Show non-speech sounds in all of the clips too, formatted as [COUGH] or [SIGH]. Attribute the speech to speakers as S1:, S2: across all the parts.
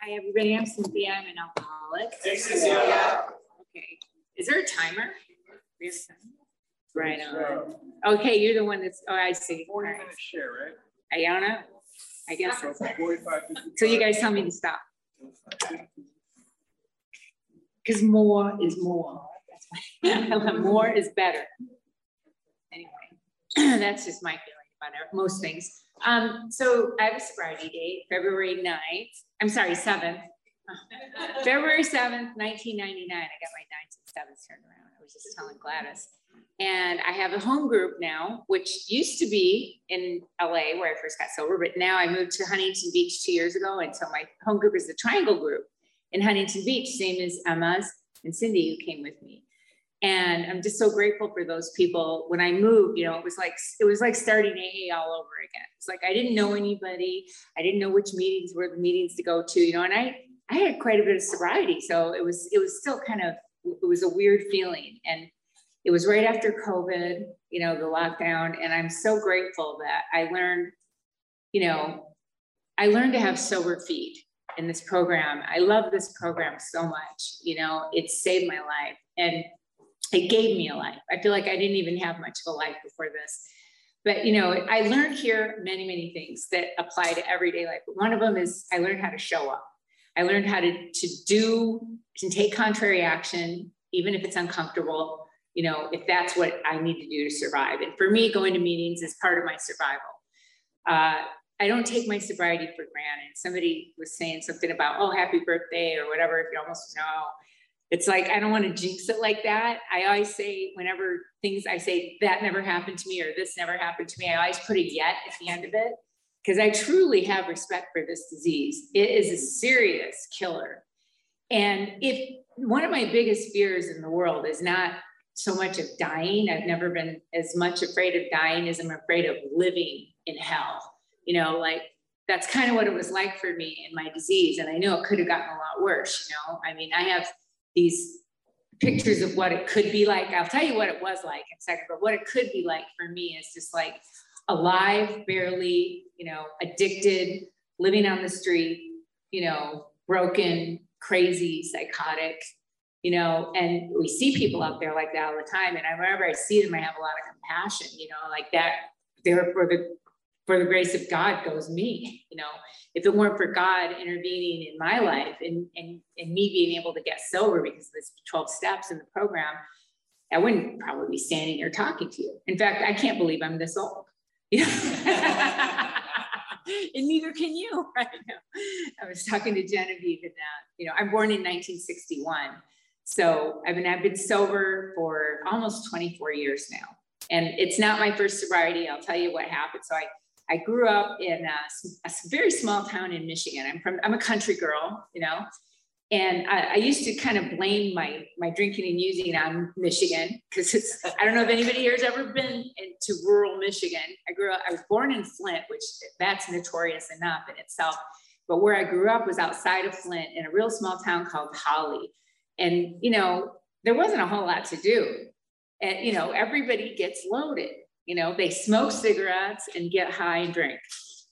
S1: Hi, everybody. I'm Cynthia. I'm an alcoholic.
S2: Hey, Cynthia.
S1: Okay. Is there a timer? Right on. Okay, you're the one that's, oh, I see. All
S2: Forty
S1: right.
S2: minute share, right?
S1: Ayana? I guess so. So you guys tell me to stop. Because more is more. That's why- [LAUGHS] More is better. Anyway, [CLEARS THROAT] that's just my feeling about most things. Um, so I have a sobriety date, February 9th, I'm sorry, seventh. [LAUGHS] February seventh, nineteen ninety-nine, I got my nines and 7th turned around, I was just telling Gladys. And I have a home group now, which used to be in LA where I first got sober, but now I moved to Huntington Beach two years ago. And so my home group is the Triangle Group in Huntington Beach, same as Emma's and Cindy who came with me. And I'm just so grateful for those people. When I moved, you know, it was like it was like starting AA all over again. It's like I didn't know anybody. I didn't know which meetings were the meetings to go to, you know, and I I had quite a bit of sobriety. So it was it was still kind of it was a weird feeling. And it was right after COVID, you know, the lockdown. And I'm so grateful that I learned, you know, I learned to have sober feet in this program. I love this program so much. You know, it saved my life and it gave me a life. I feel like I didn't even have much of a life before this. But you know, I learned here many, many things that apply to everyday life. But one of them is I learned how to show up. I learned how to, to do to take contrary action, even if it's uncomfortable, you know, if that's what I need to do to survive. And for me, going to meetings is part of my survival. Uh, I don't take my sobriety for granted. Somebody was saying something about, oh, happy birthday or whatever, if you almost know. It's like, I don't want to jinx it like that. I always say, whenever things I say, that never happened to me or this never happened to me, I always put a yet at the end of it because I truly have respect for this disease. It is a serious killer. And if one of my biggest fears in the world is not so much of dying, I've never been as much afraid of dying as I'm afraid of living in hell. You know, like that's kind of what it was like for me in my disease. And I know it could have gotten a lot worse, you know. I mean, I have these pictures of what it could be like. I'll tell you what it was like in a second, but what it could be like for me is just like alive, barely, you know, addicted, living on the street, you know, broken, crazy, psychotic, you know, and we see people out there like that all the time. And I whenever I see them, I have a lot of compassion, you know, like that there for the for the grace of God goes me, you know. If it weren't for God intervening in my life and, and, and me being able to get sober because of this 12 steps in the program, I wouldn't probably be standing here talking to you. In fact, I can't believe I'm this old. [LAUGHS] And neither can you [LAUGHS] right now. I was talking to Genevieve and that, you know, I'm born in 1961. So I've been, I've been sober for almost 24 years now. And it's not my first sobriety. I'll tell you what happened. So I, I grew up in a, a very small town in Michigan. I'm from, I'm a country girl, you know, and I, I, used to kind of blame my my drinking and using on Michigan because it's I don't know if anybody here has ever been into rural Michigan. I grew up I was born in Flint, which that's notorious enough in itself. But where I grew up was outside of Flint in a real small town called Holly, and you know there wasn't a whole lot to do, and you know everybody gets loaded. You know they smoke cigarettes and get high and drink,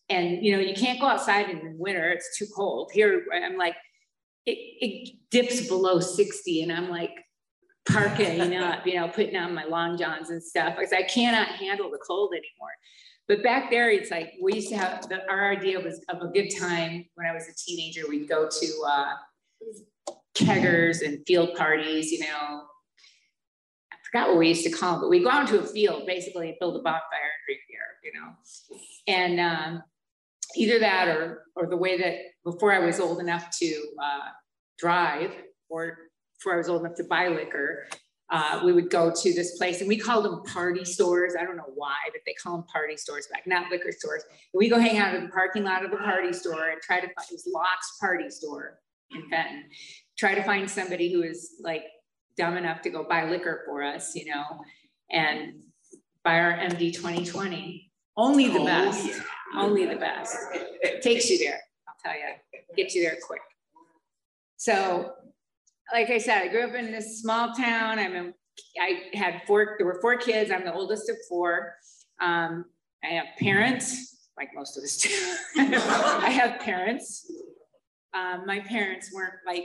S1: and you know you can't go outside in the winter; it's too cold. Here I'm like it, it dips below 60 and I'm like parking up, [LAUGHS] you know, putting on my long johns and stuff because I cannot handle the cold anymore. But back there, it's like we used to have the, our idea was of a good time when I was a teenager. We'd go to uh, keggers and field parties, you know. Forgot what we used to call them, but we go out into a field basically build a bonfire and drink beer, you know. And um, either that or or the way that before I was old enough to uh, drive or before I was old enough to buy liquor, uh, we would go to this place and we called them party stores. I don't know why, but they call them party stores back, not liquor stores. And we go hang out in the parking lot of the party store and try to find, it was Locke's party store in Fenton. Try to find somebody who is like dumb enough to go buy liquor for us, you know, and buy our MD 2020. Only the
S2: Oh,
S1: best.
S2: yeah.
S1: Only the best. It takes you there. I'll tell you, get you there quick. So, like I said, I grew up in this small town. I'm in, I had four, there were four kids. I'm the oldest of four. Um, I have parents, like most of us do. [LAUGHS] I have parents. Um, my parents weren't like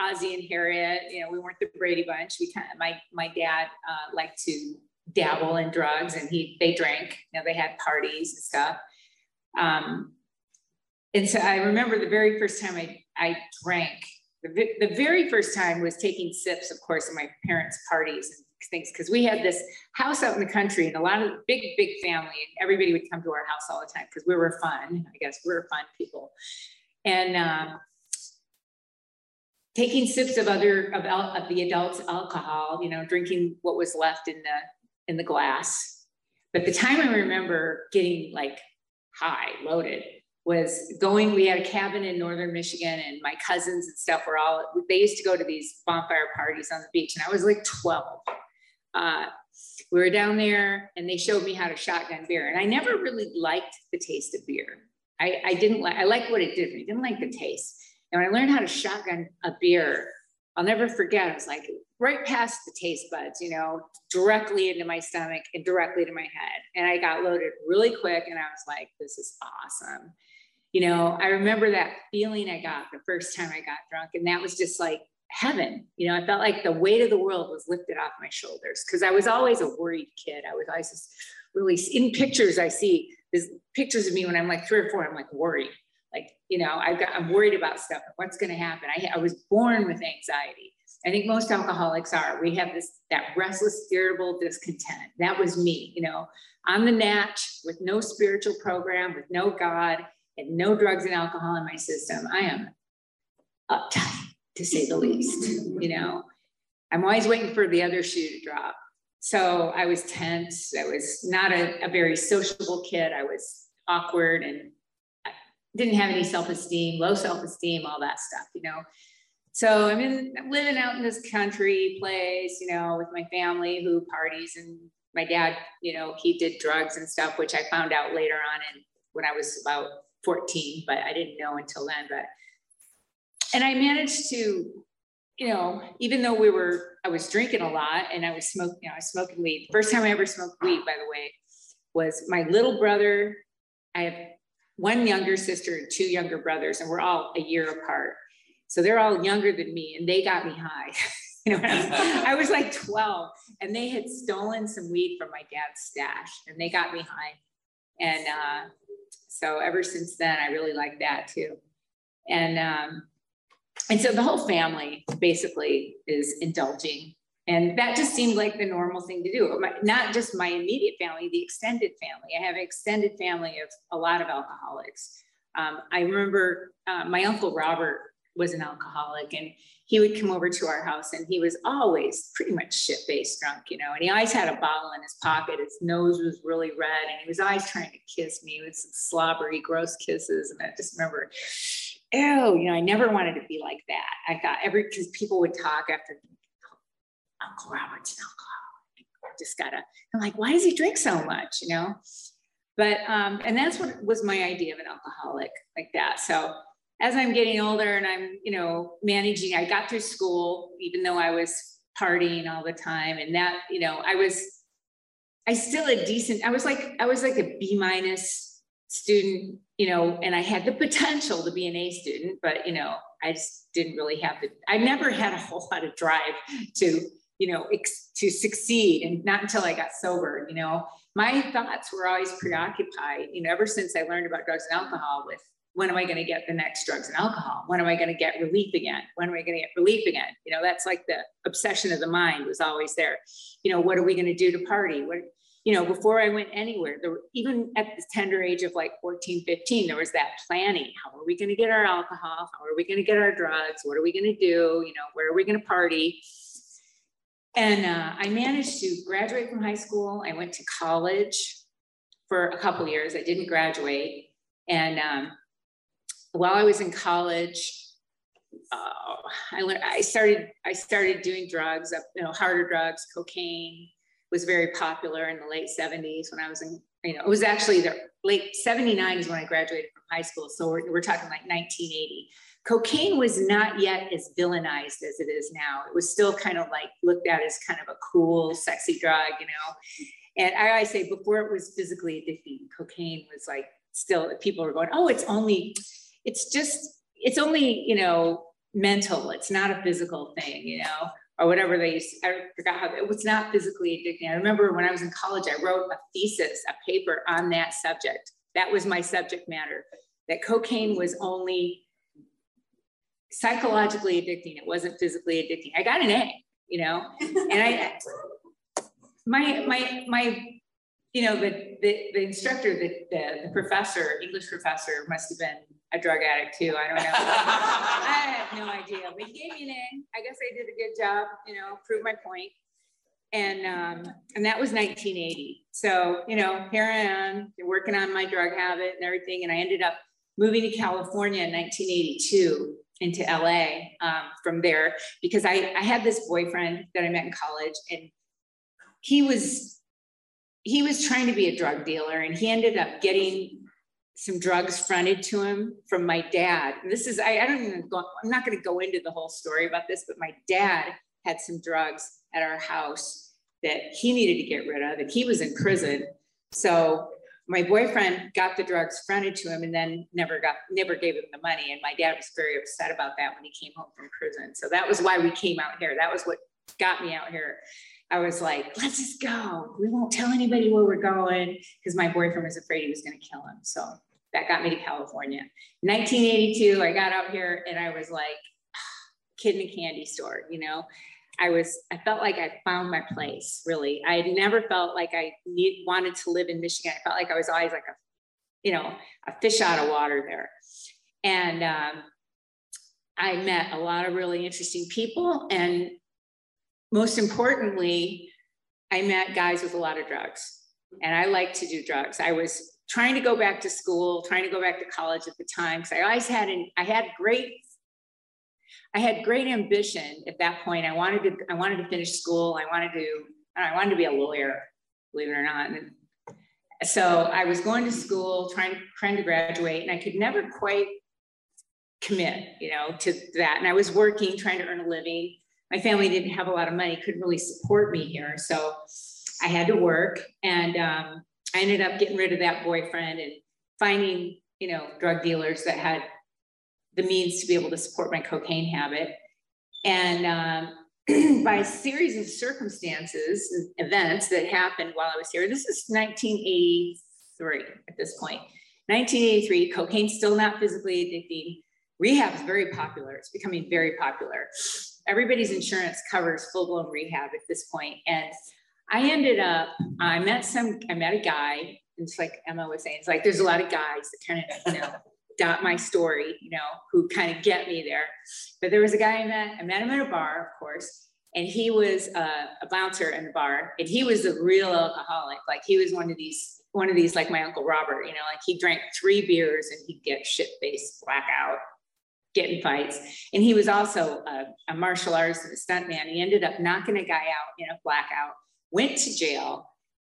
S1: Ozzie and Harriet. You know, we weren't the Brady Bunch. We kind of my my dad uh, liked to dabble in drugs, and he they drank. You know, they had parties and stuff. Um, and so I remember the very first time I I drank. The, the very first time was taking sips, of course, at my parents' parties and things because we had this house out in the country and a lot of big, big family, and everybody would come to our house all the time because we were fun. I guess we were fun people and um, taking sips of other of, of the adults alcohol you know drinking what was left in the in the glass. But the time i remember getting like high loaded was going we had a cabin in northern michigan and my cousins and stuff were all they used to go to these bonfire parties on the beach and i was like 12 uh, we were down there and they showed me how to shotgun beer and i never really liked the taste of beer I, I didn't like, I like what it did. I didn't like the taste. And when I learned how to shotgun a beer, I'll never forget. I was like right past the taste buds, you know, directly into my stomach and directly to my head. And I got loaded really quick. And I was like, this is awesome. You know, I remember that feeling I got the first time I got drunk. And that was just like heaven. You know, I felt like the weight of the world was lifted off my shoulders because I was always a worried kid. I was always just really in pictures I see there's pictures of me when I'm like three or four, I'm like worried. Like, you know, I've got, I'm worried about stuff. What's going to happen? I, I was born with anxiety. I think most alcoholics are. We have this, that restless, irritable discontent. That was me, you know, on the natch with no spiritual program, with no God and no drugs and alcohol in my system. I am uptight to say the least, you know. I'm always waiting for the other shoe to drop. So I was tense. I was not a, a very sociable kid. I was awkward and I didn't have any self-esteem, low self-esteem, all that stuff, you know. So I'm in living out in this country place, you know, with my family who parties and my dad, you know, he did drugs and stuff, which I found out later on and when I was about 14, but I didn't know until then. But and I managed to you know, even though we were, I was drinking a lot and I was smoking, you know, I was smoking weed. First time I ever smoked weed, by the way, was my little brother. I have one younger sister and two younger brothers, and we're all a year apart. So they're all younger than me, and they got me high. [LAUGHS] you know, I was, [LAUGHS] I was like 12, and they had stolen some weed from my dad's stash, and they got me high. And uh, so ever since then, I really like that too. And um, and so the whole family basically is indulging. And that just seemed like the normal thing to do. Not just my immediate family, the extended family. I have an extended family of a lot of alcoholics. Um, I remember uh, my uncle Robert was an alcoholic and he would come over to our house and he was always pretty much shit-faced drunk, you know, and he always had a bottle in his pocket. His nose was really red and he was always trying to kiss me with some slobbery, gross kisses. And I just remember oh, you know, I never wanted to be like that. I thought every, because people would talk after Uncle Robert's an alcoholic. Just gotta, I'm like, why does he drink so much, you know? But, um, and that's what was my idea of an alcoholic like that. So as I'm getting older and I'm, you know, managing, I got through school, even though I was partying all the time. And that, you know, I was, I still a decent, I was like, I was like a B minus student you know, and I had the [LAUGHS] potential to be an A student, but you know, I just didn't really have the, I never had a whole lot of drive to, you know, ex, to succeed and not until I got sober, you know, my thoughts were always preoccupied, you know, ever since I learned about drugs and alcohol with when am I going to get the next drugs and alcohol? When am I going to get relief again? When am I going to get relief again? You know, that's like the obsession of the mind was always there. You know, what are we going to do to party? What, you know, before I went anywhere, there were, even at the tender age of like 14, 15, there was that planning. How are we going to get our alcohol? How are we going to get our drugs? What are we going to do? You know, where are we going to party? And uh, I managed to graduate from high school. I went to college for a couple years. I didn't graduate. And um, while I was in college, uh, I learned, I started, I started doing drugs, you know, harder drugs, cocaine, was very popular in the late 70s when I was in, you know, it was actually the late 79 is when I graduated from high school. So we're, we're talking like 1980. Cocaine was not yet as villainized as it is now. It was still kind of like looked at as kind of a cool, sexy drug, you know. And I say before it was physically addicting, cocaine was like still people were going, oh, it's only, it's just it's only, you know, mental. It's not a physical thing, you know, or whatever they used. I forgot how it was not physically addicting. I remember when I was in college, I wrote a thesis, a paper on that subject. That was my subject matter. That cocaine was only psychologically addicting. It wasn't physically addicting. I got an A, you know, [LAUGHS] and I, my my my you know, the, the, the instructor, the, the, the, professor, English professor must have been a drug addict too. I don't know. [LAUGHS] I have no idea, but he gave me an A. I guess I did a good job, you know, prove my point. And, um, and that was 1980. So, you know, here I am working on my drug habit and everything. And I ended up moving to California in 1982 into LA um, from there because I, I had this boyfriend that I met in college and he was he was trying to be a drug dealer and he ended up getting some drugs fronted to him from my dad. This is, I, I don't even go, I'm not going to go into the whole story about this, but my dad had some drugs at our house that he needed to get rid of and he was in prison. So my boyfriend got the drugs fronted to him and then never got, never gave him the money. And my dad was very upset about that when he came home from prison. So that was why we came out here. That was what got me out here. I was like, let's just go. We won't tell anybody where we're going because my boyfriend was afraid he was going to kill him. So that got me to California. 1982, I got out here and I was like, kid in a candy store, you know. I was, I felt like I found my place, really. I had never felt like I need, wanted to live in Michigan. I felt like I was always like a, you know, a fish out of water there. And um, I met a lot of really interesting people. And most importantly, I met guys with a lot of drugs and I like to do drugs. I was trying to go back to school, trying to go back to college at the time because I always had an, I had great I had great ambition at that point. I wanted to I wanted to finish school. I wanted to I wanted to be a lawyer, believe it or not. And so I was going to school, trying trying to graduate, and I could never quite commit, you know, to that. And I was working, trying to earn a living my family didn't have a lot of money, couldn't really support me here. So I had to work and um, I ended up getting rid of that boyfriend and finding, you know, drug dealers that had the means to be able to support my cocaine habit. And um, [CLEARS THROAT] by a series of circumstances, and events that happened while I was here, this is 1983 at this point. 1983, cocaine's still not physically addicting. Rehab is very popular. It's becoming very popular everybody's insurance covers full blown rehab at this point. And I ended up, I met some, I met a guy, it's like Emma was saying, it's like there's a lot of guys that kind of, you know, [LAUGHS] dot my story, you know, who kind of get me there. But there was a guy I met, I met him at a bar, of course, and he was uh, a bouncer in the bar, and he was a real alcoholic. Like he was one of these, one of these, like my uncle Robert, you know, like he drank three beers and he'd get shit faced, blackout, get in fights. And he was also a, a martial artist and a stuntman. He ended up knocking a guy out in a blackout, went to jail,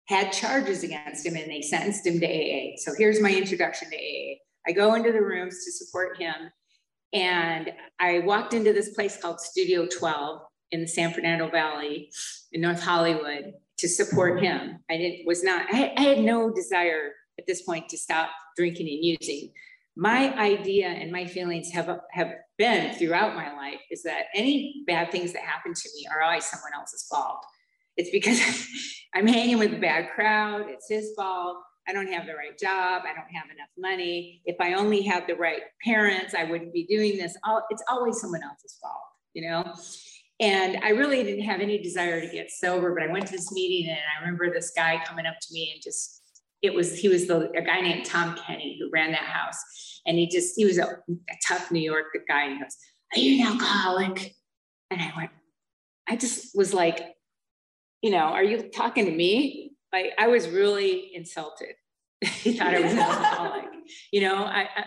S1: had charges against him, and they sentenced him to AA. So here's my introduction to AA. I go into the rooms to support him. And I walked into this place called Studio 12 in the San Fernando Valley in North Hollywood to support him. I didn't was not I, I had no desire at this point to stop drinking and using my idea and my feelings have, have been throughout my life is that any bad things that happen to me are always someone else's fault. It's because [LAUGHS] I'm hanging with a bad crowd. It's his fault. I don't have the right job. I don't have enough money. If I only had the right parents, I wouldn't be doing this. It's always someone else's fault, you know? And I really didn't have any desire to get sober, but I went to this meeting and I remember this guy coming up to me and just, it was, he was the, a guy named Tom Kenny who ran that house and he just, he was a, a tough New York guy. And he goes, Are you an alcoholic? And I went, I just was like, you know, are you talking to me? Like I was really insulted. [LAUGHS] he thought I was an alcoholic. You know, I, I,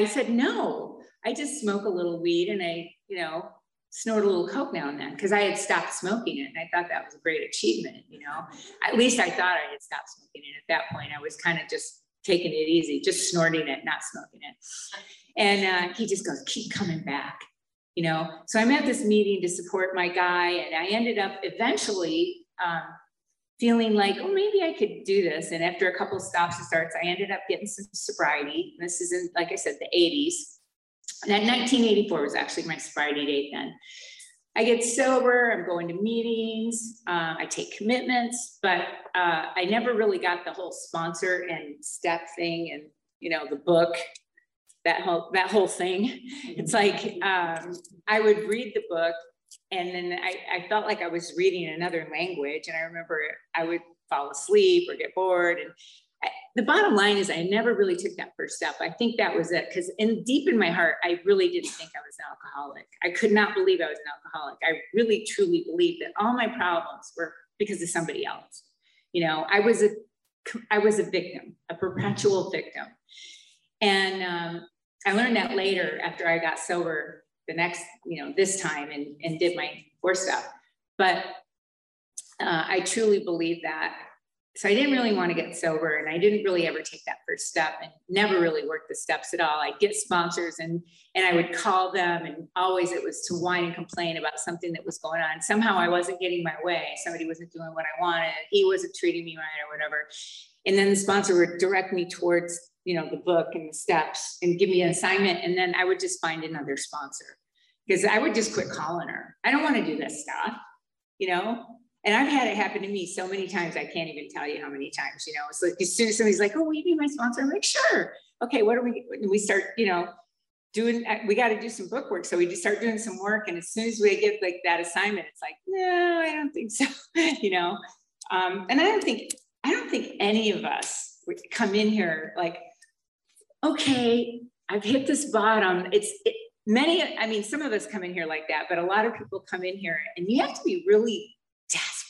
S1: I said, no, I just smoke a little weed and I, you know, snort a little coke now and then because I had stopped smoking it and I thought that was a great achievement, you know. At least I thought I had stopped smoking it. At that point, I was kind of just taking it easy, just snorting it, not smoking it. And uh, he just goes, keep coming back, you know? So I'm at this meeting to support my guy, and I ended up eventually um, feeling like, oh, maybe I could do this. And after a couple stops and starts, I ended up getting some sobriety. This is in, like I said, the 80s. That 1984 was actually my sobriety date then. I get sober, I'm going to meetings, uh, I take commitments, but uh, I never really got the whole sponsor and step thing and, you know, the book, that whole, that whole thing. It's like, um, I would read the book and then I, I felt like I was reading another language. And I remember I would fall asleep or get bored. And the bottom line is I never really took that first step. I think that was it because in deep in my heart, I really didn't think I was an alcoholic. I could not believe I was an alcoholic. I really truly believed that all my problems were because of somebody else. You know, I was a I was a victim, a perpetual victim. And um, I learned that later after I got sober the next, you know, this time and, and did my four stuff. But uh, I truly believe that so I didn't really want to get sober and I didn't really ever take that first step and never really worked the steps at all. I'd get sponsors and and I would call them and always it was to whine and complain about something that was going on. Somehow I wasn't getting my way. Somebody wasn't doing what I wanted. He wasn't treating me right or whatever. And then the sponsor would direct me towards, you know, the book and the steps and give me an assignment. And then I would just find another sponsor because I would just quit calling her. I don't want to do this stuff, you know? And I've had it happen to me so many times, I can't even tell you how many times, you know, it's like as soon as somebody's like, oh, will you be my sponsor? I'm like, sure. Okay, what are we, we start, you know, doing, uh, we got to do some book work. So we just start doing some work. And as soon as we get like that assignment, it's like, no, I don't think so, [LAUGHS] you know? Um, and I don't think, I don't think any of us would come in here like, okay, I've hit this bottom. It's, it, many, I mean, some of us come in here like that, but a lot of people come in here and you have to be really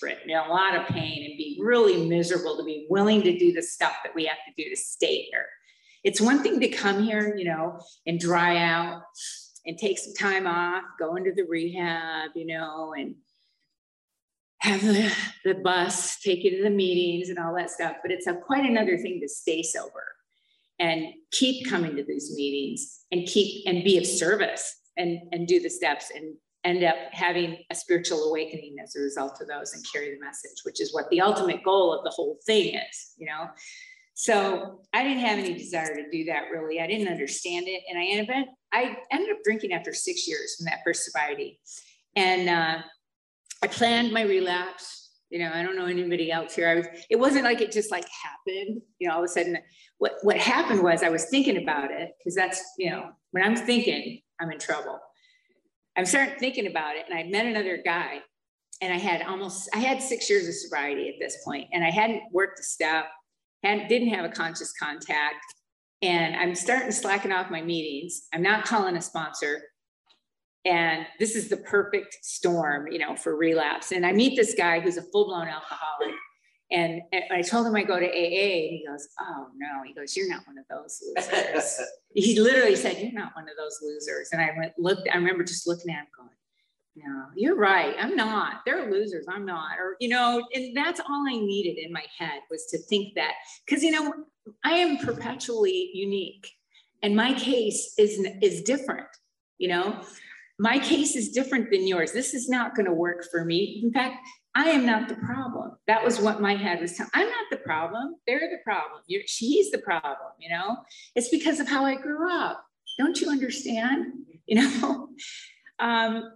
S1: desperate and in a lot of pain and be really miserable to be willing to do the stuff that we have to do to stay here. It's one thing to come here, you know, and dry out and take some time off, go into the rehab, you know, and have the, the bus take you to the meetings and all that stuff. But it's a, quite another thing to stay sober and keep coming to these meetings and keep and be of service and, and do the steps and end up having a spiritual awakening as a result of those and carry the message, which is what the ultimate goal of the whole thing is, you know. So I didn't have any desire to do that really. I didn't understand it. And I ended up, I ended up drinking after six years from that first sobriety. And uh, I planned my relapse. You know, I don't know anybody else here. I was, it wasn't like it just like happened, you know, all of a sudden what, what happened was I was thinking about it because that's, you know, when I'm thinking, I'm in trouble. I'm starting thinking about it, and I met another guy, and I had almost I had six years of sobriety at this point, and I hadn't worked a step, hadn't didn't have a conscious contact, and I'm starting slacking off my meetings. I'm not calling a sponsor, and this is the perfect storm, you know, for relapse. And I meet this guy who's a full blown alcoholic, and, and I told him I go to AA, and he goes, "Oh no," he goes, "You're not one of those losers." [LAUGHS] he literally said, "You're not one of those losers." And I went looked. I remember just looking at him, going, "No, you're right. I'm not. They're losers. I'm not." Or you know, and that's all I needed in my head was to think that, because you know, I am perpetually unique, and my case is is different. You know, my case is different than yours. This is not going to work for me. In fact, I am not the problem. That was what my head was telling. I'm not the problem. They're the problem. You're, she's the problem. You know, it's because of how I grew up. Don't you understand? [LAUGHS] You know. um,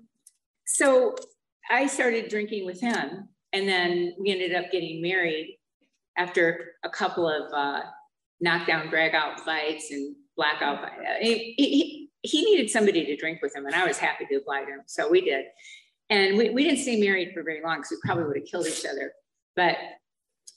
S1: so I started drinking with him, and then we ended up getting married after a couple of uh, knockdown, drag out fights and blackout. Fight. He, he, he needed somebody to drink with him, and I was happy to oblige him. So we did. And we, we didn't stay married for very long because we probably would have killed each other. But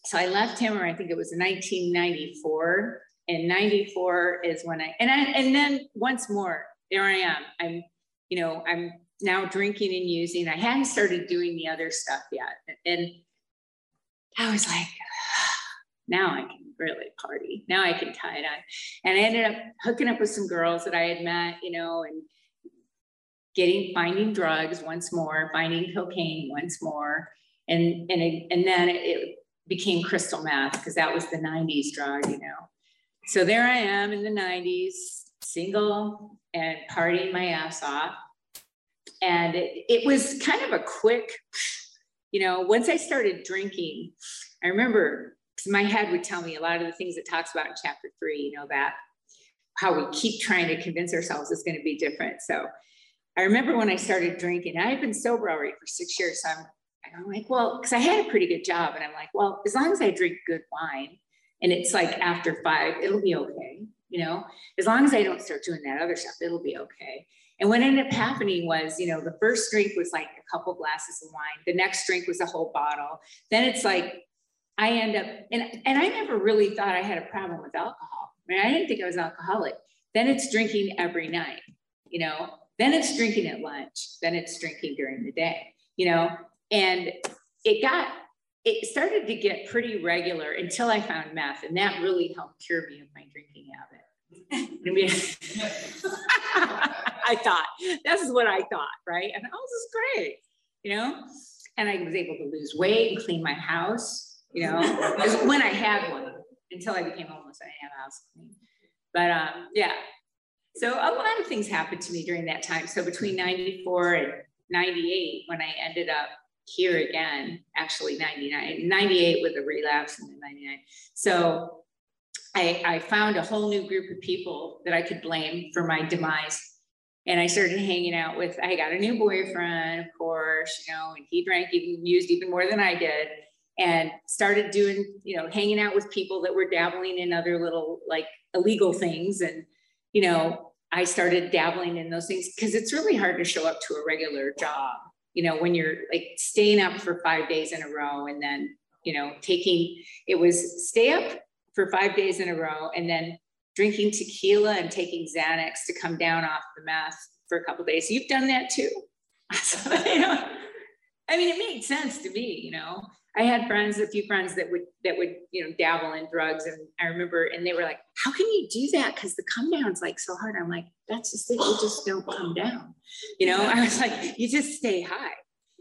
S1: so I left him, or I think it was 1994. And 94 is when I, and I, and then once more, there I am. I'm, you know, I'm now drinking and using. I hadn't started doing the other stuff yet. And I was like, [SIGHS] now I can really party. Now I can tie it on. And I ended up hooking up with some girls that I had met, you know, and getting finding drugs once more, finding cocaine once more, and and and then it became crystal meth because that was the 90s drug, you know. So there I am in the 90s, single and partying my ass off. And it, it was kind of a quick, you know, once I started drinking, I remember because my head would tell me a lot of the things it talks about in chapter three, you know, that how we keep trying to convince ourselves is going to be different. So I remember when I started drinking, I've been sober already for six years. So I'm, I'm like, well, because I had a pretty good job. And I'm like, well, as long as I drink good wine and it's like after five, it'll be okay. You know, as long as I don't start doing that other stuff, it'll be okay. And what ended up happening was, you know, the first drink was like a couple glasses of wine. The next drink was a whole bottle. Then it's like I end up, and, and I never really thought I had a problem with alcohol. I mean, I didn't think I was alcoholic. Then it's drinking every night, you know, then it's drinking at lunch, then it's drinking during the day, you know, and it got, it started to get pretty regular until I found meth, and that really helped cure me of my drinking habit. I mean, [LAUGHS] I thought, this is what I thought, right? And oh, this is great, you know? And I was able to lose weight and clean my house, you know, when I had one until I became homeless, I have a house clean. But um, yeah, so a lot of things happened to me during that time. So between mm-hmm. 94 and 98, when I ended up here again, actually 99, 98 with a relapse and then 99. So I, I found a whole new group of people that I could blame for my demise. And I started hanging out with, I got a new boyfriend, of course, you know, and he drank even, used even more than I did. And started doing, you know, hanging out with people that were dabbling in other little like illegal things. And, you know, I started dabbling in those things because it's really hard to show up to a regular job, you know, when you're like staying up for five days in a row and then, you know, taking, it was stay up for five days in a row and then drinking tequila and taking Xanax to come down off the meth for a couple days. You've done that too. [LAUGHS] so, you know, I mean, it made sense to me, you know. I had friends, a few friends that would that would, you know, dabble in drugs. And I remember, and they were like, how can you do that? Because the come down's like so hard. I'm like, that's just it. You just don't come down. You know, I was like, you just stay high,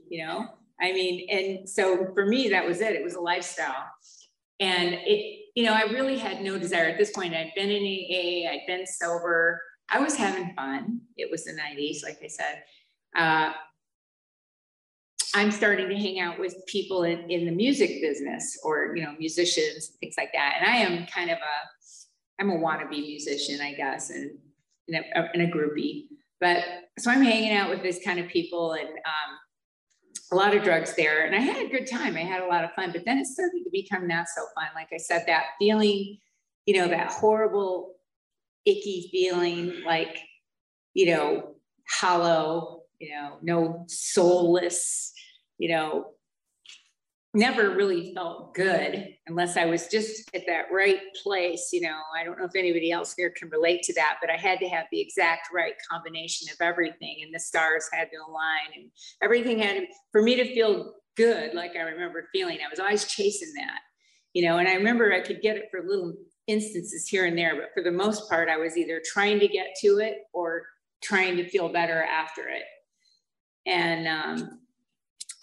S1: you know. I mean, and so for me, that was it. It was a lifestyle. And it, you know, I really had no desire at this point. I'd been in AA, I'd been sober. I was having fun. It was the 90s, like I said. Uh, I'm starting to hang out with people in, in the music business or, you know, musicians, and things like that. And I am kind of a, I'm a wannabe musician, I guess, and, and, a, and a groupie. But so I'm hanging out with this kind of people and um, a lot of drugs there and I had a good time. I had a lot of fun, but then it started to become not so fun. Like I said, that feeling, you know, that horrible, icky feeling like, you know, hollow, you know, no soulless, you know, never really felt good unless I was just at that right place. You know, I don't know if anybody else here can relate to that, but I had to have the exact right combination of everything, and the stars had to align, and everything had to, for me to feel good, like I remember feeling. I was always chasing that, you know, and I remember I could get it for little instances here and there, but for the most part, I was either trying to get to it or trying to feel better after it. And um,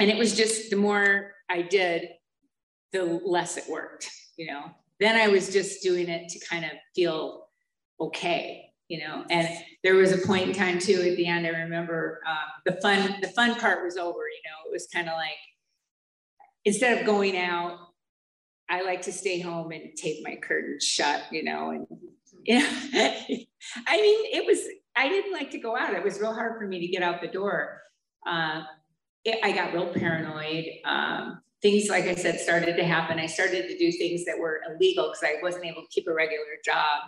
S1: and it was just the more I did, the less it worked, you know. Then I was just doing it to kind of feel okay, you know. And there was a point in time too at the end. I remember um, the fun, the fun part was over, you know. It was kind of like instead of going out, I like to stay home and tape my curtains shut, you know. And you know, [LAUGHS] I mean, it was I didn't like to go out. It was real hard for me to get out the door. Uh, it, I got real paranoid. Um, things, like I said, started to happen. I started to do things that were illegal because I wasn't able to keep a regular job.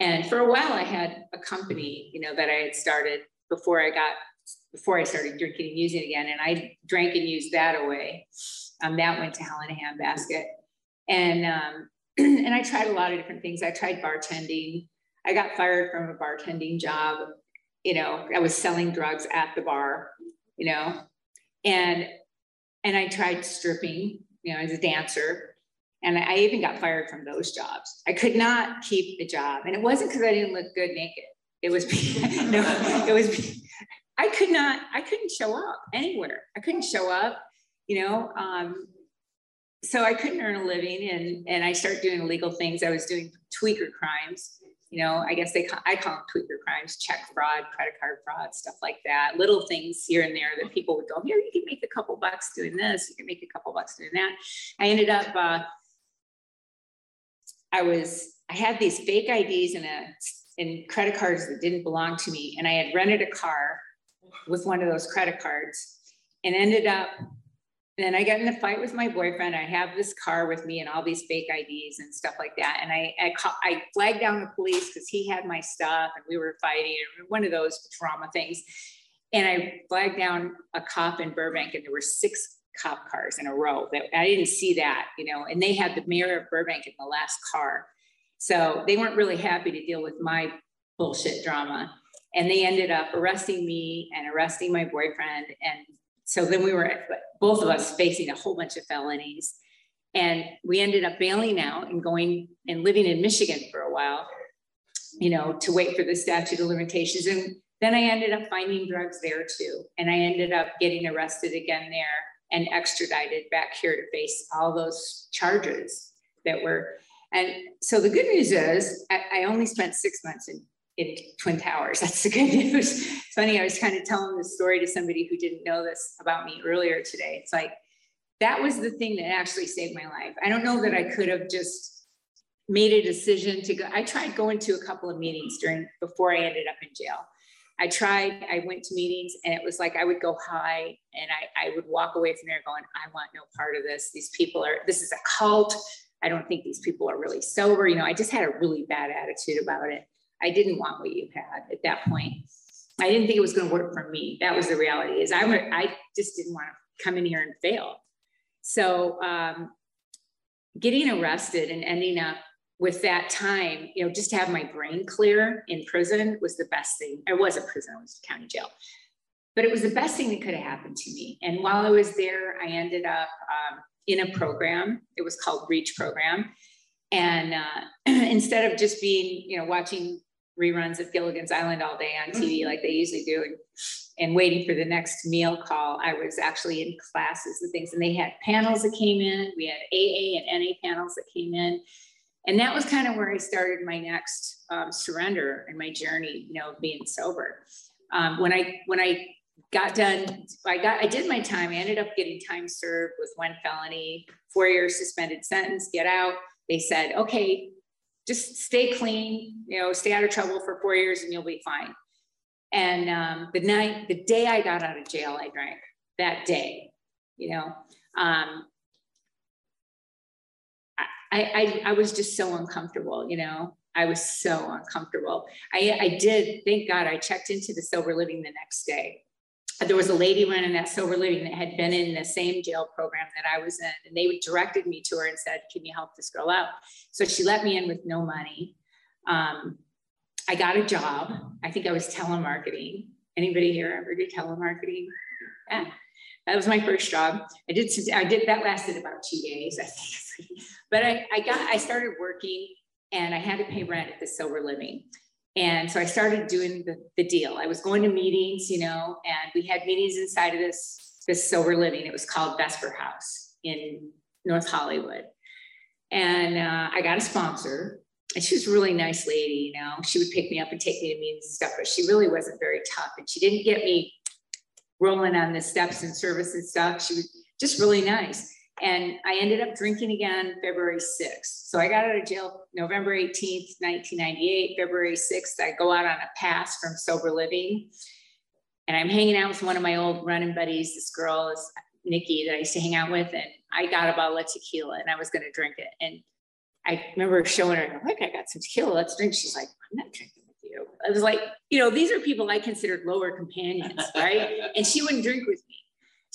S1: And for a while, I had a company, you know, that I had started before I got before I started drinking and using again. And I drank and used that away. Um, that went to hell in a handbasket. And um, [CLEARS THROAT] and I tried a lot of different things. I tried bartending. I got fired from a bartending job. You know, I was selling drugs at the bar. You know, and and I tried stripping, you know, as a dancer, and I even got fired from those jobs. I could not keep the job, and it wasn't because I didn't look good naked. It was [LAUGHS] no, it was I could not, I couldn't show up anywhere. I couldn't show up, you know. Um, so I couldn't earn a living, and and I started doing illegal things. I was doing tweaker crimes, you know, I guess they I call them tweaker crimes, check fraud, credit card fraud, stuff like that. Little things here and there that people would go, here, you can make a couple bucks doing this, you can make a couple bucks doing that. I ended up, uh, I was, I had these fake IDs and a and credit cards that didn't belong to me. And I had rented a car with one of those credit cards and ended up then I got in a fight with my boyfriend. I have this car with me and all these fake IDs and stuff like that. And I I, I flagged down the police because he had my stuff and we were fighting. One of those drama things. And I flagged down a cop in Burbank, and there were six cop cars in a row. That I didn't see that, you know. And they had the mayor of Burbank in the last car, so they weren't really happy to deal with my bullshit drama. And they ended up arresting me and arresting my boyfriend and so then we were both of us facing a whole bunch of felonies. And we ended up bailing out and going and living in Michigan for a while, you know, to wait for the statute of limitations. And then I ended up finding drugs there too. And I ended up getting arrested again there and extradited back here to face all those charges that were. And so the good news is I, I only spent six months in in Twin Towers. [LAUGHS] That's the good news. It's funny, I was kind of telling this story to somebody who didn't know this about me earlier today. It's like, that was the thing that actually saved my life. I don't know that I could have just made a decision to go. I tried going to a couple of meetings during before I ended up in jail. I tried, I went to meetings and it was like I would go high and I, I would walk away from there going, I want no part of this. These people are, this is a cult. I don't think these people are really sober. You know, I just had a really bad attitude about it. I didn't want what you had at that point. I didn't think it was going to work for me. That was the reality. Is I I just didn't want to come in here and fail. So um, getting arrested and ending up with that time, you know, just to have my brain clear in prison was the best thing. I was a prison, I was county jail, but it was the best thing that could have happened to me. And while I was there, I ended up um, in a program. It was called Reach Program. And uh, [CLEARS THROAT] instead of just being, you know, watching reruns of Gilligan's Island all day on TV mm-hmm. like they usually do and, and waiting for the next meal call. I was actually in classes and things, and they had panels that came in. We had AA and NA panels that came in. And that was kind of where I started my next um, surrender and my journey, you know, being sober. Um, when I when I got done, I got I did my time. I ended up getting time served with one felony, four years suspended sentence, get out. They said, okay, just stay clean, you know, stay out of trouble for four years and you'll be fine. And um, the night, the day I got out of jail, I drank that day, you know. Um, I, I, I was just so uncomfortable, you know. I was so uncomfortable. I, I did, thank God, I checked into the sober living the next day there was a lady running that sober living that had been in the same jail program that I was in, and they directed me to her and said, "Can you help this girl out?" So she let me in with no money. Um, I got a job. I think I was telemarketing. Anybody here ever do telemarketing? Yeah, that was my first job. I did. I did that lasted about two days, I think. [LAUGHS] But I, I got. I started working, and I had to pay rent at the sober living. And so I started doing the, the deal. I was going to meetings, you know, and we had meetings inside of this, this sober living. It was called Vesper House in North Hollywood. And uh, I got a sponsor. And she was a really nice lady, you know. She would pick me up and take me to meetings and stuff, but she really wasn't very tough. And she didn't get me rolling on the steps and service and stuff. She was just really nice. And I ended up drinking again February 6th. So I got out of jail November 18th, 1998. February 6th, I go out on a pass from sober living. And I'm hanging out with one of my old running buddies. This girl is Nikki that I used to hang out with. And I got a bottle of tequila and I was going to drink it. And I remember showing her, like, I got some tequila, let's drink. She's like, I'm not drinking with you. I was like, you know, these are people I considered lower companions, right? [LAUGHS] and she wouldn't drink with me.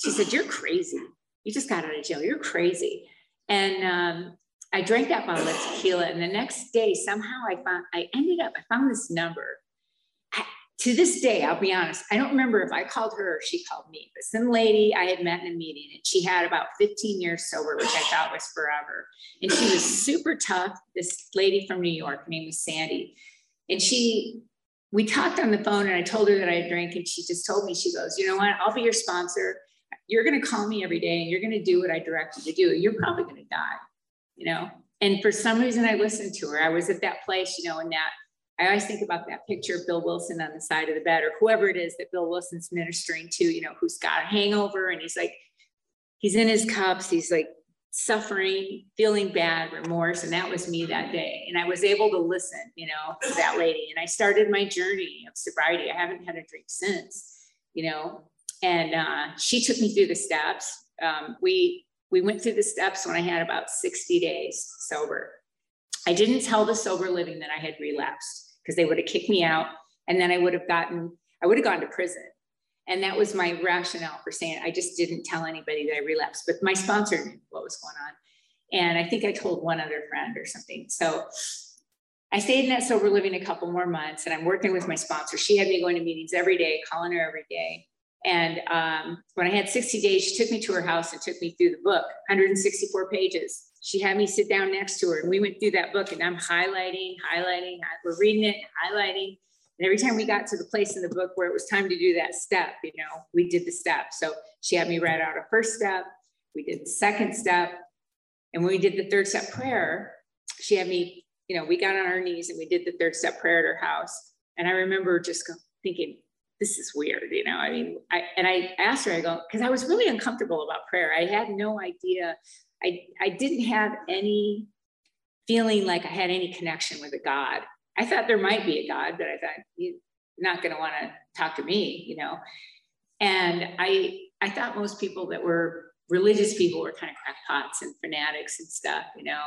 S1: She said, You're crazy you just got out of jail. You're crazy. And um, I drank that bottle of tequila. And the next day, somehow I found, I ended up, I found this number. I, to this day, I'll be honest, I don't remember if I called her or she called me, but some lady I had met in a meeting and she had about 15 years sober, which I thought was forever. And she was super tough. This lady from New York, her name was Sandy. And she, we talked on the phone and I told her that I drank and she just told me, she goes, you know what, I'll be your sponsor you're going to call me every day and you're going to do what I direct you to do. You're probably going to die, you know? And for some reason, I listened to her. I was at that place, you know, and that I always think about that picture of Bill Wilson on the side of the bed or whoever it is that Bill Wilson's ministering to, you know, who's got a hangover and he's like, he's in his cups. He's like suffering, feeling bad, remorse, and that was me that day. And I was able to listen, you know, to that lady. And I started my journey of sobriety. I haven't had a drink since, you know. And uh, she took me through the steps. Um, we we went through the steps when I had about 60 days sober. I didn't tell the sober living that I had relapsed because they would have kicked me out, and then I would have gotten I would have gone to prison. And that was my rationale for saying I just didn't tell anybody that I relapsed, but my sponsor knew what was going on. And I think I told one other friend or something. So I stayed in that sober living a couple more months and I'm working with my sponsor. She had me going to meetings every day, calling her every day. And um, when I had 60 days, she took me to her house and took me through the book, 164 pages. She had me sit down next to her and we went through that book and I'm highlighting, highlighting, we're reading it, highlighting. And every time we got to the place in the book where it was time to do that step, you know, we did the step. So she had me write out a first step, we did the second step. And when we did the third step prayer, she had me, you know, we got on our knees and we did the third step prayer at her house. And I remember just thinking, this is weird, you know. I mean, I and I asked her, I go, because I was really uncomfortable about prayer. I had no idea. I I didn't have any feeling like I had any connection with a God. I thought there might be a God, but I thought you're not going to want to talk to me, you know. And I I thought most people that were religious people were kind of crackpots and fanatics and stuff, you know.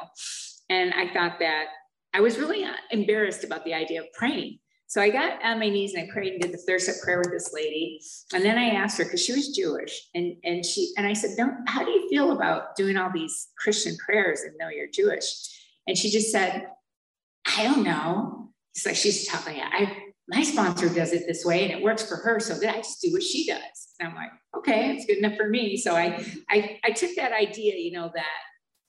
S1: And I thought that I was really embarrassed about the idea of praying. So I got on my knees and I prayed and did the third prayer with this lady. And then I asked her because she was Jewish, and and she and I said, "Don't. How do you feel about doing all these Christian prayers and know you're Jewish?" And she just said, I don't know. It's like she's talking. I my sponsor does it this way and it works for her. So then I just do what she does. And I'm like, okay, it's good enough for me. So I I I took that idea, you know, that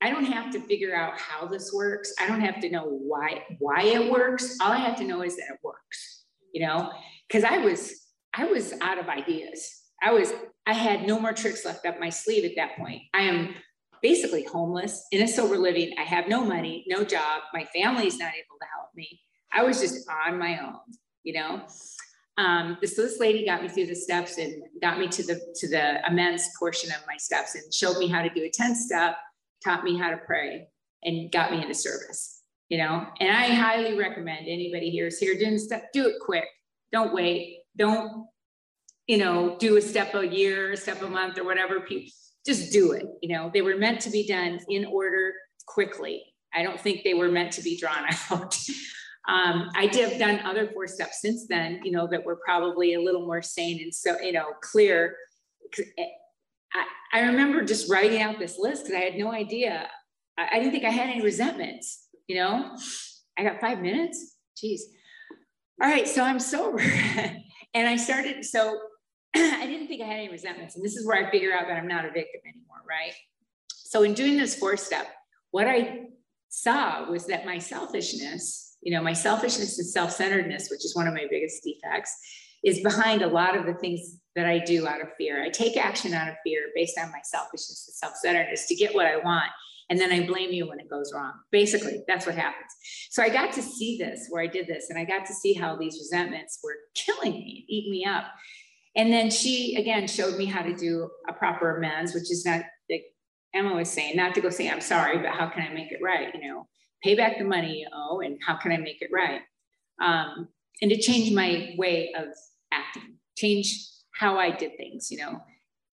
S1: I don't have to figure out how this works. I don't have to know why why it works. All I have to know is that it works, you know, because I was I was out of ideas. I was I had no more tricks left up my sleeve at that point. I am basically homeless in a sober living. I have no money, no job. My family's not able to help me. I was just on my own, you know. Um, this, this lady got me through the steps and got me to the to the amends portion of my steps and showed me how to do a 10 step, taught me how to pray, and got me into service. You know, and I highly recommend anybody here is here doing stuff, do it quick. Don't wait. Don't, you know, do a step a year, a step a month, or whatever. People just do it. You know, they were meant to be done in order quickly. I don't think they were meant to be drawn [LAUGHS] out. um, I did have done other four steps since then, you know, that were probably a little more sane and so, you know, clear. I, I remember just writing out this list because I had no idea. I, I didn't think I had any resentments, you know. I got five minutes. Jeez. All right, so I'm sober. [LAUGHS] and I started, so [CLEARS THROAT] I didn't think I had any resentments. And this is where I figure out that I'm not a victim anymore, right? So in doing this four step, what I saw was that my selfishness, you know, my selfishness and self-centeredness, which is one of my biggest defects, is behind a lot of the things that I do out of fear. I take action out of fear based on my selfishness and self-centeredness to get what I want. And then I blame you when it goes wrong. Basically, that's what happens. So I got to see this where I did this, and I got to see how these resentments were killing me, eating me up. And then she again showed me how to do a proper amends, which is not like Emma was saying, not to go say, I'm sorry, but how can I make it right? You know, pay back the money you owe and how can I make it right? Um, and to change my way of acting, change how I did things, you know,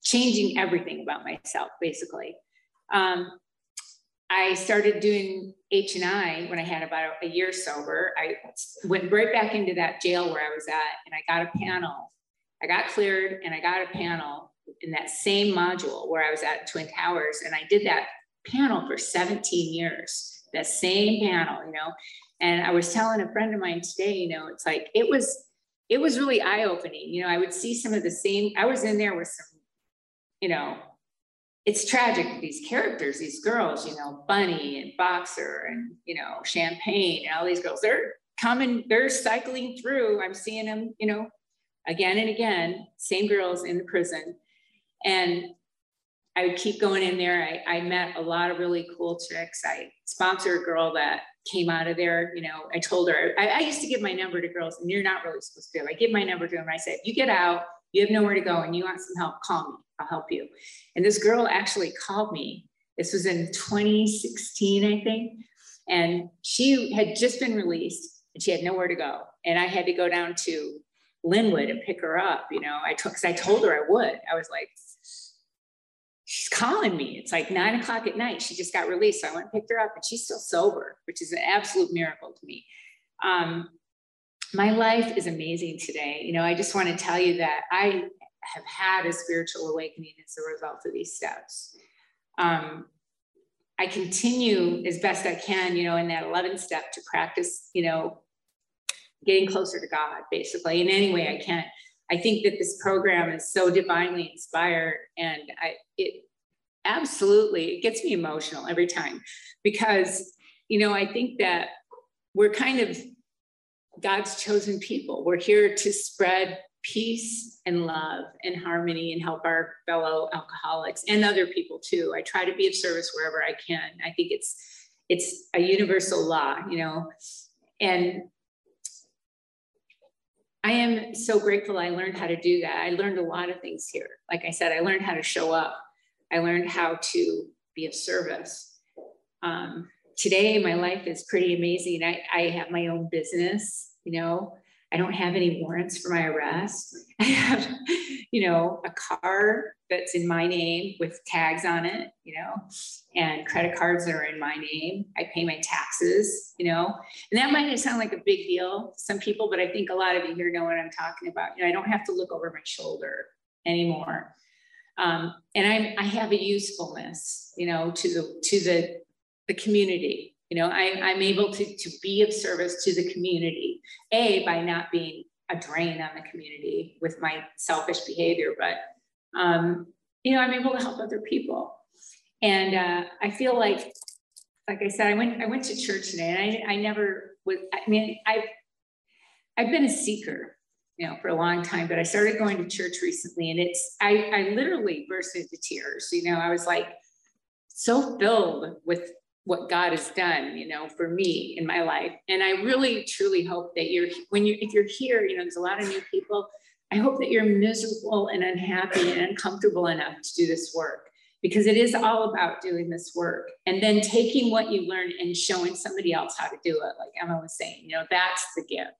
S1: changing everything about myself, basically. Um, I started doing H and I when I had about a year sober. I went right back into that jail where I was at, and I got a panel I got cleared and I got a panel in that same module where I was at Twin Towers. And I did that panel for 17 years, that same panel, you know. And I was telling a friend of mine today, you know, it's like it was, it was really eye-opening. You know, I would see some of the same, I was in there with some, you know, it's tragic, these characters, these girls, you know, Bunny and Boxer and, you know, Champagne and all these girls, they're coming, they're cycling through. I'm seeing them, you know, again and again, same girls in the prison. And I would keep going in there. I, I met a lot of really cool chicks. I sponsored a girl that came out of there. You know, I told her, I, I used to give my number to girls, and you're not really supposed to. I give my number to them. I said, you get out, you have nowhere to go, and you want some help, call me. I'll help you. And this girl actually called me This was in 2016, I think. And she had just been released and she had nowhere to go. And I had to go down to Lynwood and pick her up. You know, I took, cause I told her I would. I was like, she's calling me. It's like nine o'clock at night. She just got released. So I went and picked her up and she's still sober, which is an absolute miracle to me. Um, my life is amazing today. You know, I just want to tell you that I have had a spiritual awakening as a result of these steps. Um, I continue as best I can, you know, in that 11th step to practice, you know, getting closer to God, basically, in any way I can. I think that this program is so divinely inspired, and I it absolutely it gets me emotional every time because you know I think that we're kind of God's chosen people. We're here to spread peace and love and harmony and help our fellow alcoholics and other people too. I try to be of service wherever I can. I think it's it's a universal law, you know. And I am so grateful I learned how to do that. I learned a lot of things here. Like I said, I learned how to show up. I learned how to be of service. Um, today, my life is pretty amazing. I, I have my own business, you know, I don't have any warrants for my arrest. [LAUGHS] I have, you know, a car that's in my name with tags on it, you know, and credit cards that are in my name. I pay my taxes, you know, and that might sound like a big deal to some people, but I think a lot of you here know what I'm talking about. You know, I don't have to look over my shoulder anymore. Um, and I, I have a usefulness, you know, to the to the the community you know, I, I'm able to, to be of service to the community, A, by not being a drain on the community with my selfish behavior, but, um, you know, I'm able to help other people. And uh, I feel like, like I said, I went, I went to church today and I, I never was, I mean, I've, I've been a seeker, you know, for a long time, but I started going to church recently and it's, I, I literally burst into tears. You know, I was like so filled with what God has done, you know, for me in my life. And I really truly hope that you're when you if you're here, you know, there's a lot of new people. I hope that you're miserable and unhappy and uncomfortable enough to do this work because it is all about doing this work and then taking what you learn and showing somebody else how to do it like emma was saying you know that's the gift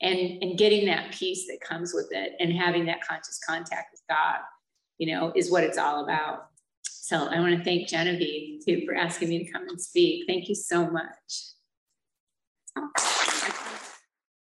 S1: and and getting that peace that comes with it and having that conscious contact with god you know is what it's all about so I want to thank Genevieve too for asking me to come and speak. Thank you so much.